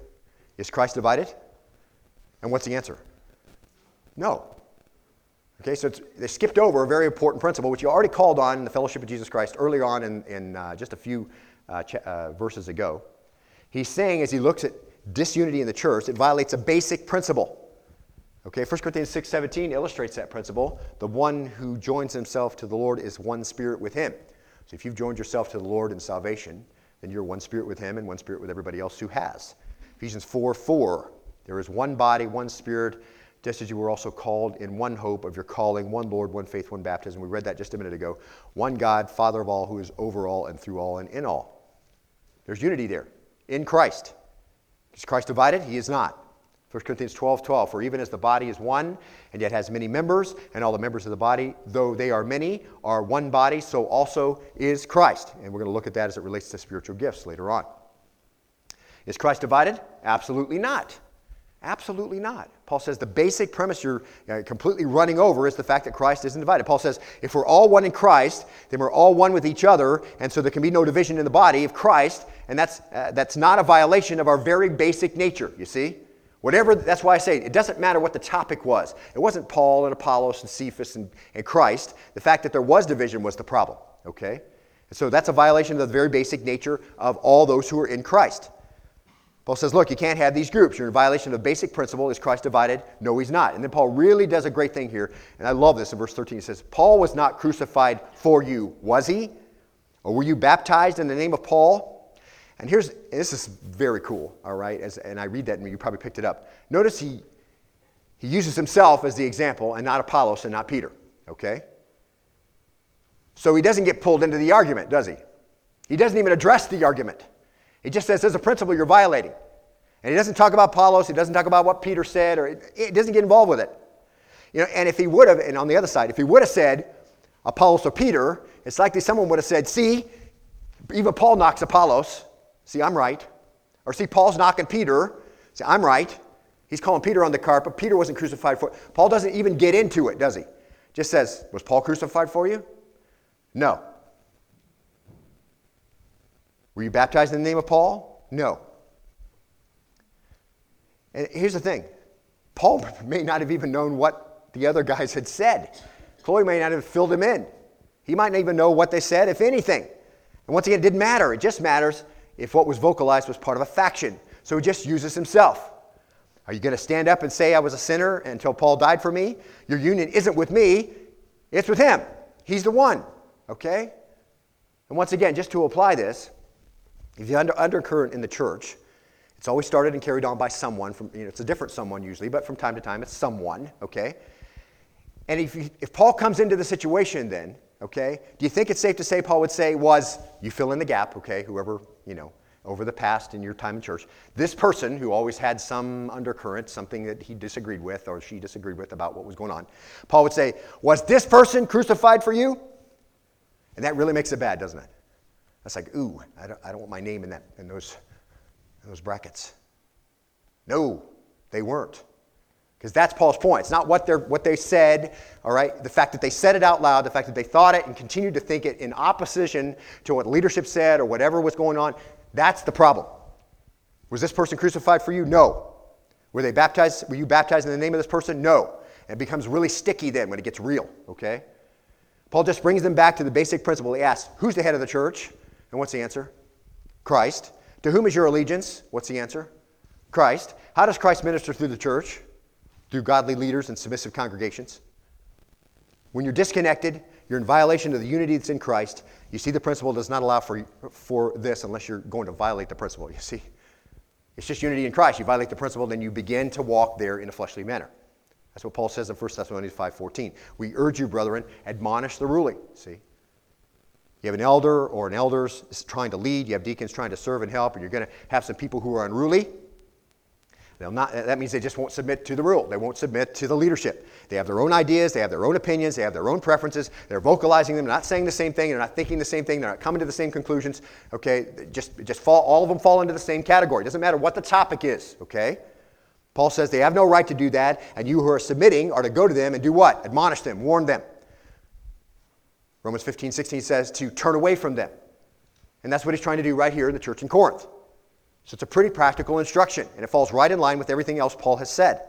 Is Christ divided? And what's the answer? No. Okay, so they skipped over a very important principle, which you already called on in the fellowship of Jesus Christ earlier on in, in uh, just a few uh, ch- uh, verses ago. He's saying, as he looks at disunity in the church, it violates a basic principle. Okay, 1 Corinthians 6:17 illustrates that principle. The one who joins himself to the Lord is one spirit with him. So if you've joined yourself to the Lord in salvation, then you're one spirit with him and one spirit with everybody else who has. Ephesians 4 4, there is one body, one spirit, just as you were also called in one hope of your calling, one Lord, one faith, one baptism. We read that just a minute ago. One God, Father of all, who is over all and through all and in all. There's unity there in Christ. Is Christ divided? He is not. 1 Corinthians 12 12, for even as the body is one and yet has many members, and all the members of the body, though they are many, are one body, so also is Christ. And we're going to look at that as it relates to spiritual gifts later on. Is Christ divided? Absolutely not. Absolutely not. Paul says the basic premise you're uh, completely running over is the fact that Christ isn't divided. Paul says if we're all one in Christ, then we're all one with each other, and so there can be no division in the body of Christ, and that's, uh, that's not a violation of our very basic nature, you see? Whatever, that's why I say it doesn't matter what the topic was. It wasn't Paul and Apollos and Cephas and, and Christ. The fact that there was division was the problem, okay? And so that's a violation of the very basic nature of all those who are in Christ. Paul says, look, you can't have these groups. You're in violation of the basic principle. Is Christ divided? No, he's not. And then Paul really does a great thing here. And I love this in verse 13. He says, Paul was not crucified for you, was he? Or were you baptized in the name of Paul? And here's, this is very cool, all right? As, and I read that and you probably picked it up. Notice he, he uses himself as the example and not Apollos and not Peter, okay? So he doesn't get pulled into the argument, does he? He doesn't even address the argument. He just says, there's a principle you're violating. And he doesn't talk about Apollos, he doesn't talk about what Peter said, or it, doesn't get involved with it. You know, and if he would have, and on the other side, if he would have said Apollos or Peter, it's likely someone would have said, see, even Paul knocks Apollos, See, I'm right. Or see, Paul's knocking Peter. See, I'm right. He's calling Peter on the carpet. Peter wasn't crucified for it. Paul doesn't even get into it, does he? Just says, Was Paul crucified for you? No. Were you baptized in the name of Paul? No. And here's the thing Paul (laughs) may not have even known what the other guys had said. Chloe may not have filled him in. He might not even know what they said, if anything. And once again, it didn't matter. It just matters if what was vocalized was part of a faction. So he just uses himself. Are you going to stand up and say I was a sinner until Paul died for me? Your union isn't with me, it's with him. He's the one. Okay? And once again, just to apply this, if the under, undercurrent in the church, it's always started and carried on by someone from, you know, it's a different someone usually, but from time to time it's someone, okay? And if, you, if Paul comes into the situation then, okay, do you think it's safe to say Paul would say was, you fill in the gap, okay, whoever you know, over the past in your time in church. This person who always had some undercurrent, something that he disagreed with or she disagreed with about what was going on, Paul would say, Was this person crucified for you? And that really makes it bad, doesn't it? That's like, ooh, I don't, I don't want my name in, that, in, those, in those brackets. No, they weren't. Because that's Paul's point. It's not what, what they said, all right? The fact that they said it out loud, the fact that they thought it and continued to think it in opposition to what leadership said or whatever was going on, that's the problem. Was this person crucified for you? No. Were they baptized? Were you baptized in the name of this person? No. It becomes really sticky then when it gets real, okay? Paul just brings them back to the basic principle. He asks, Who's the head of the church? And what's the answer? Christ. To whom is your allegiance? What's the answer? Christ. How does Christ minister through the church? Through godly leaders and submissive congregations. When you're disconnected, you're in violation of the unity that's in Christ. You see, the principle does not allow for, for this unless you're going to violate the principle, you see. It's just unity in Christ. You violate the principle, then you begin to walk there in a fleshly manner. That's what Paul says in 1 Thessalonians 5.14. We urge you, brethren, admonish the ruling. See? You have an elder or an elders trying to lead. You have deacons trying to serve and help, and you're going to have some people who are unruly. They'll not, that means they just won't submit to the rule. They won't submit to the leadership. They have their own ideas, they have their own opinions, they have their own preferences. They're vocalizing them, they're not saying the same thing, they're not thinking the same thing, they're not coming to the same conclusions. Okay, just, just fall, all of them fall into the same category. It doesn't matter what the topic is, okay? Paul says they have no right to do that, and you who are submitting are to go to them and do what? Admonish them, warn them. Romans 15, 16 says to turn away from them. And that's what he's trying to do right here in the church in Corinth. So it's a pretty practical instruction, and it falls right in line with everything else Paul has said.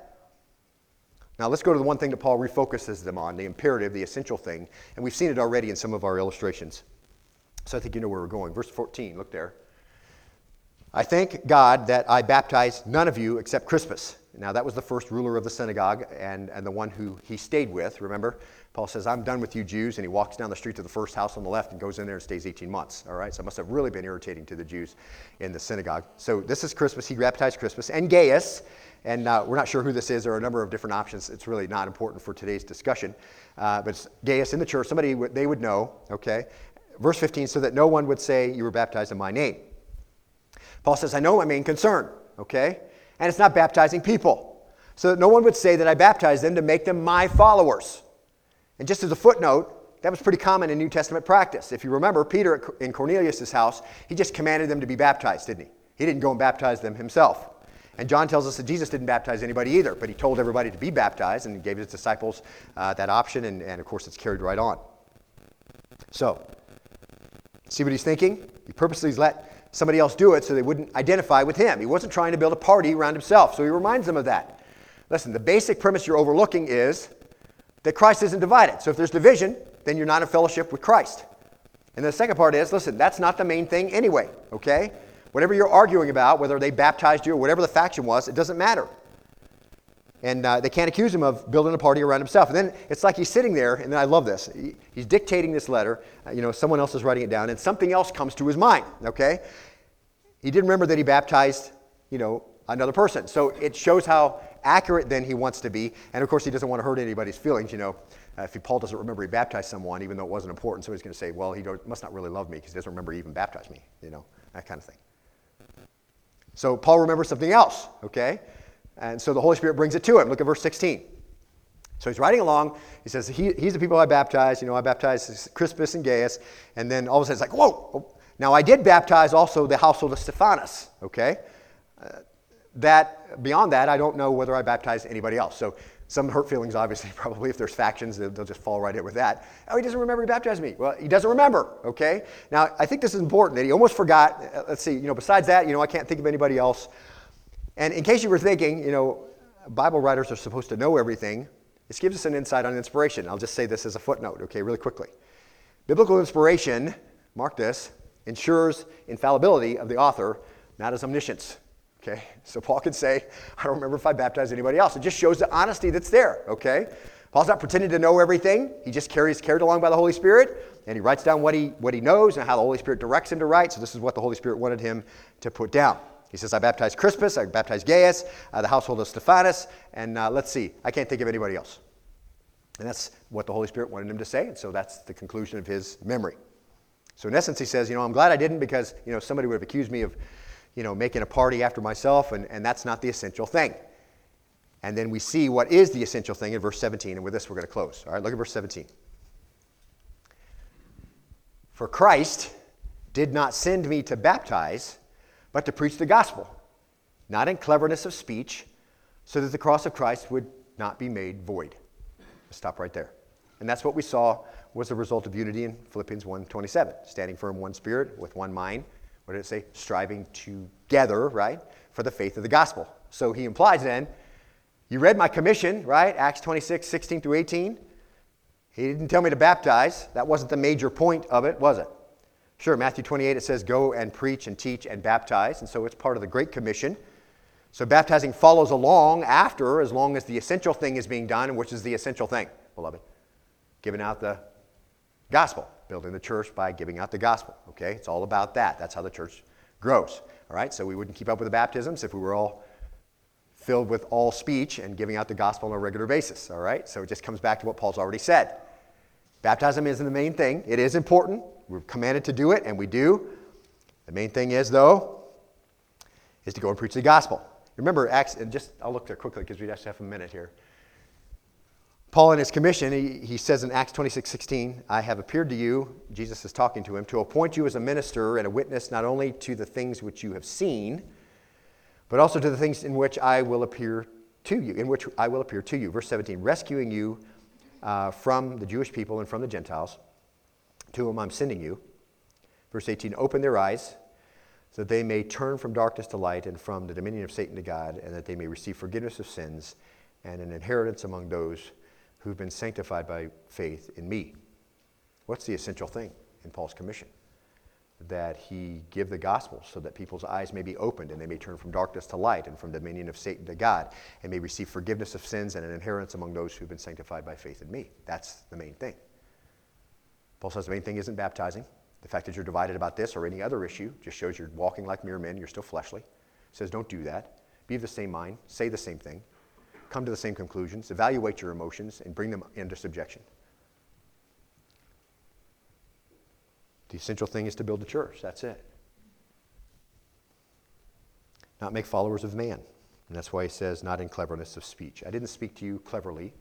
Now let's go to the one thing that Paul refocuses them on, the imperative, the essential thing. And we've seen it already in some of our illustrations. So I think you know where we're going. Verse 14, look there. I thank God that I baptized none of you except Crispus. Now, that was the first ruler of the synagogue and, and the one who he stayed with. Remember, Paul says, I'm done with you Jews. And he walks down the street to the first house on the left and goes in there and stays 18 months. All right, so it must have really been irritating to the Jews in the synagogue. So, this is Crispus. He baptized Crispus. and Gaius. And uh, we're not sure who this is. There are a number of different options. It's really not important for today's discussion. Uh, but Gaius in the church, somebody they would know, okay? Verse 15, so that no one would say, You were baptized in my name. Paul says, I know my main concern, okay? And it's not baptizing people. So that no one would say that I baptized them to make them my followers. And just as a footnote, that was pretty common in New Testament practice. If you remember, Peter in Cornelius' house, he just commanded them to be baptized, didn't he? He didn't go and baptize them himself. And John tells us that Jesus didn't baptize anybody either, but he told everybody to be baptized and gave his disciples uh, that option, and, and of course, it's carried right on. So, see what he's thinking? He purposely let somebody else do it so they wouldn't identify with him. He wasn't trying to build a party around himself, so he reminds them of that. Listen, the basic premise you're overlooking is that Christ isn't divided. So if there's division, then you're not in fellowship with Christ. And the second part is listen, that's not the main thing anyway, okay? Whatever you're arguing about, whether they baptized you or whatever the faction was, it doesn't matter. And uh, they can't accuse him of building a party around himself. And then it's like he's sitting there, and then I love this. He, he's dictating this letter. Uh, you know, someone else is writing it down, and something else comes to his mind, okay? He didn't remember that he baptized, you know, another person. So it shows how accurate than he wants to be. And of course, he doesn't want to hurt anybody's feelings, you know. Uh, if Paul doesn't remember he baptized someone, even though it wasn't important, so he's going to say, well, he must not really love me because he doesn't remember he even baptized me, you know, that kind of thing. So Paul remembers something else, okay? And so the Holy Spirit brings it to him. Look at verse 16. So he's riding along. He says, he, He's the people I baptized. You know, I baptized Crispus and Gaius. And then all of a sudden it's like, Whoa! Oh, now, I did baptize also the household of Stephanas, okay? Uh, that, beyond that, I don't know whether I baptized anybody else. So, some hurt feelings, obviously, (laughs) probably if there's factions, they'll, they'll just fall right in with that. Oh, he doesn't remember he baptized me. Well, he doesn't remember, okay? Now, I think this is important that he almost forgot. Uh, let's see, you know, besides that, you know, I can't think of anybody else. And in case you were thinking, you know, Bible writers are supposed to know everything, this gives us an insight on inspiration. I'll just say this as a footnote, okay, really quickly. Biblical inspiration, mark this, ensures infallibility of the author, not his omniscience. Okay? So Paul could say, I don't remember if I baptized anybody else. It just shows the honesty that's there, okay? Paul's not pretending to know everything. He just carries carried along by the Holy Spirit, and he writes down what he what he knows and how the Holy Spirit directs him to write. So this is what the Holy Spirit wanted him to put down. He says, I baptized Crispus, I baptized Gaius, uh, the household of Stephanas, and uh, let's see, I can't think of anybody else. And that's what the Holy Spirit wanted him to say, and so that's the conclusion of his memory. So in essence, he says, you know, I'm glad I didn't because, you know, somebody would have accused me of, you know, making a party after myself, and, and that's not the essential thing. And then we see what is the essential thing in verse 17, and with this we're going to close. All right, look at verse 17. For Christ did not send me to baptize, but to preach the gospel, not in cleverness of speech, so that the cross of Christ would not be made void. Let's stop right there. And that's what we saw was the result of unity in Philippians 1:27, standing firm one spirit with one mind. What did it say? Striving together, right, for the faith of the gospel. So he implies then, you read my commission, right? Acts 26, 16 through 18. He didn't tell me to baptize. That wasn't the major point of it, was it? Sure, Matthew 28, it says, go and preach and teach and baptize. And so it's part of the Great Commission. So baptizing follows along after, as long as the essential thing is being done, which is the essential thing, beloved giving out the gospel, building the church by giving out the gospel. Okay? It's all about that. That's how the church grows. All right, so we wouldn't keep up with the baptisms if we were all filled with all speech and giving out the gospel on a regular basis. All right, so it just comes back to what Paul's already said. Baptism isn't the main thing, it is important. We're commanded to do it, and we do. The main thing is, though, is to go and preach the gospel. Remember, Acts, and just I'll look there quickly because we just have a minute here. Paul, in his commission, he, he says in Acts 26 16, I have appeared to you, Jesus is talking to him, to appoint you as a minister and a witness not only to the things which you have seen, but also to the things in which I will appear to you, in which I will appear to you. Verse 17, rescuing you uh, from the Jewish people and from the Gentiles, to whom I'm sending you. Verse 18, open their eyes so that they may turn from darkness to light and from the dominion of Satan to God, and that they may receive forgiveness of sins and an inheritance among those who've been sanctified by faith in me. What's the essential thing in Paul's commission? That he give the gospel so that people's eyes may be opened and they may turn from darkness to light and from dominion of Satan to God and may receive forgiveness of sins and an inheritance among those who've been sanctified by faith in me. That's the main thing. Paul says the main thing isn't baptizing. The fact that you're divided about this or any other issue just shows you're walking like mere men, you're still fleshly. He says don't do that. Be of the same mind, say the same thing come to the same conclusions, evaluate your emotions, and bring them into subjection. The essential thing is to build the church. That's it. Not make followers of man. And that's why he says, not in cleverness of speech. I didn't speak to you cleverly.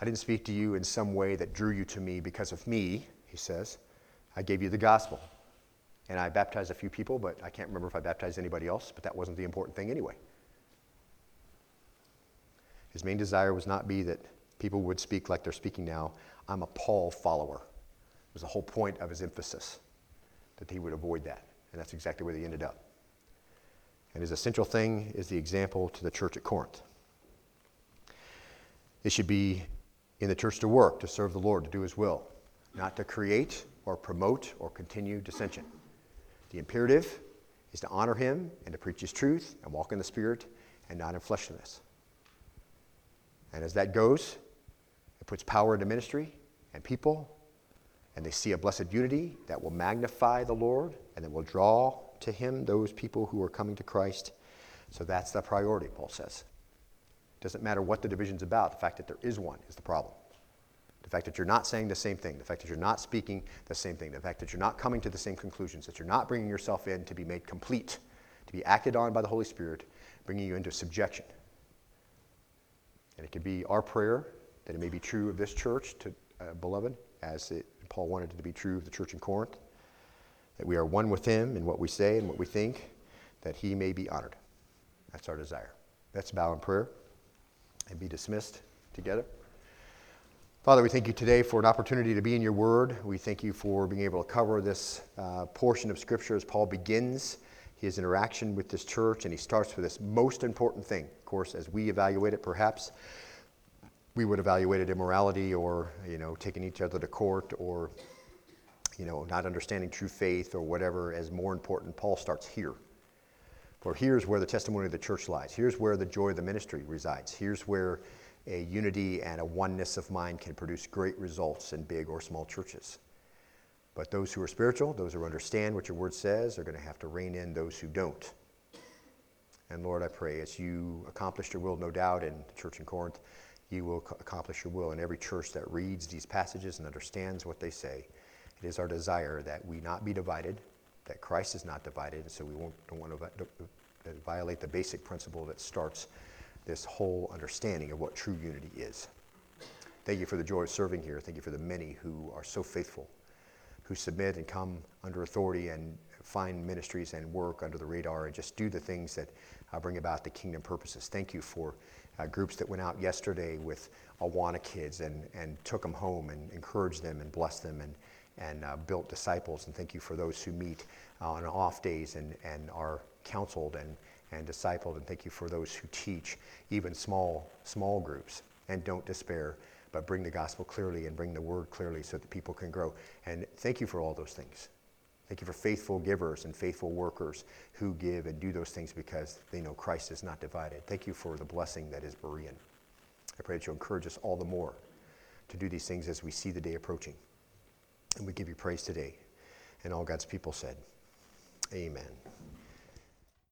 I didn't speak to you in some way that drew you to me because of me, he says. I gave you the gospel. And I baptized a few people, but I can't remember if I baptized anybody else, but that wasn't the important thing anyway. His main desire was not be that people would speak like they're speaking now. I'm a Paul follower. It was the whole point of his emphasis that he would avoid that. And that's exactly where they ended up. And his essential thing is the example to the church at Corinth. It should be in the church to work, to serve the Lord, to do his will, not to create or promote or continue dissension. The imperative is to honor him and to preach his truth and walk in the Spirit and not in fleshliness. And as that goes, it puts power into ministry and people, and they see a blessed unity that will magnify the Lord and that will draw to Him those people who are coming to Christ. So that's the priority, Paul says. It doesn't matter what the division's about, the fact that there is one is the problem. The fact that you're not saying the same thing, the fact that you're not speaking the same thing, the fact that you're not coming to the same conclusions, that you're not bringing yourself in to be made complete, to be acted on by the Holy Spirit, bringing you into subjection. And it could be our prayer that it may be true of this church, to, uh, beloved, as it, Paul wanted it to be true of the church in Corinth, that we are one with him in what we say and what we think, that he may be honored. That's our desire. Let's bow in prayer and be dismissed together. Father, we thank you today for an opportunity to be in your word. We thank you for being able to cover this uh, portion of Scripture as Paul begins his interaction with this church, and he starts with this most important thing. Course, as we evaluate it, perhaps we would evaluate it immorality or, you know, taking each other to court or, you know, not understanding true faith or whatever as more important. Paul starts here. For here's where the testimony of the church lies. Here's where the joy of the ministry resides. Here's where a unity and a oneness of mind can produce great results in big or small churches. But those who are spiritual, those who understand what your word says, are going to have to rein in those who don't. And Lord, I pray as you accomplished your will, no doubt, in the church in Corinth, you will accomplish your will in every church that reads these passages and understands what they say. It is our desire that we not be divided, that Christ is not divided, and so we won't, don't want to uh, violate the basic principle that starts this whole understanding of what true unity is. Thank you for the joy of serving here. Thank you for the many who are so faithful who submit and come under authority and find ministries and work under the radar and just do the things that uh, bring about the kingdom purposes. Thank you for uh, groups that went out yesterday with Awana kids and, and took them home and encouraged them and blessed them and, and uh, built disciples. And thank you for those who meet on off days and, and are counseled and, and discipled. And thank you for those who teach even small, small groups and don't despair but bring the gospel clearly and bring the word clearly so that people can grow. And thank you for all those things. Thank you for faithful givers and faithful workers who give and do those things because they know Christ is not divided. Thank you for the blessing that is Berean. I pray that you'll encourage us all the more to do these things as we see the day approaching. And we give you praise today. And all God's people said, Amen.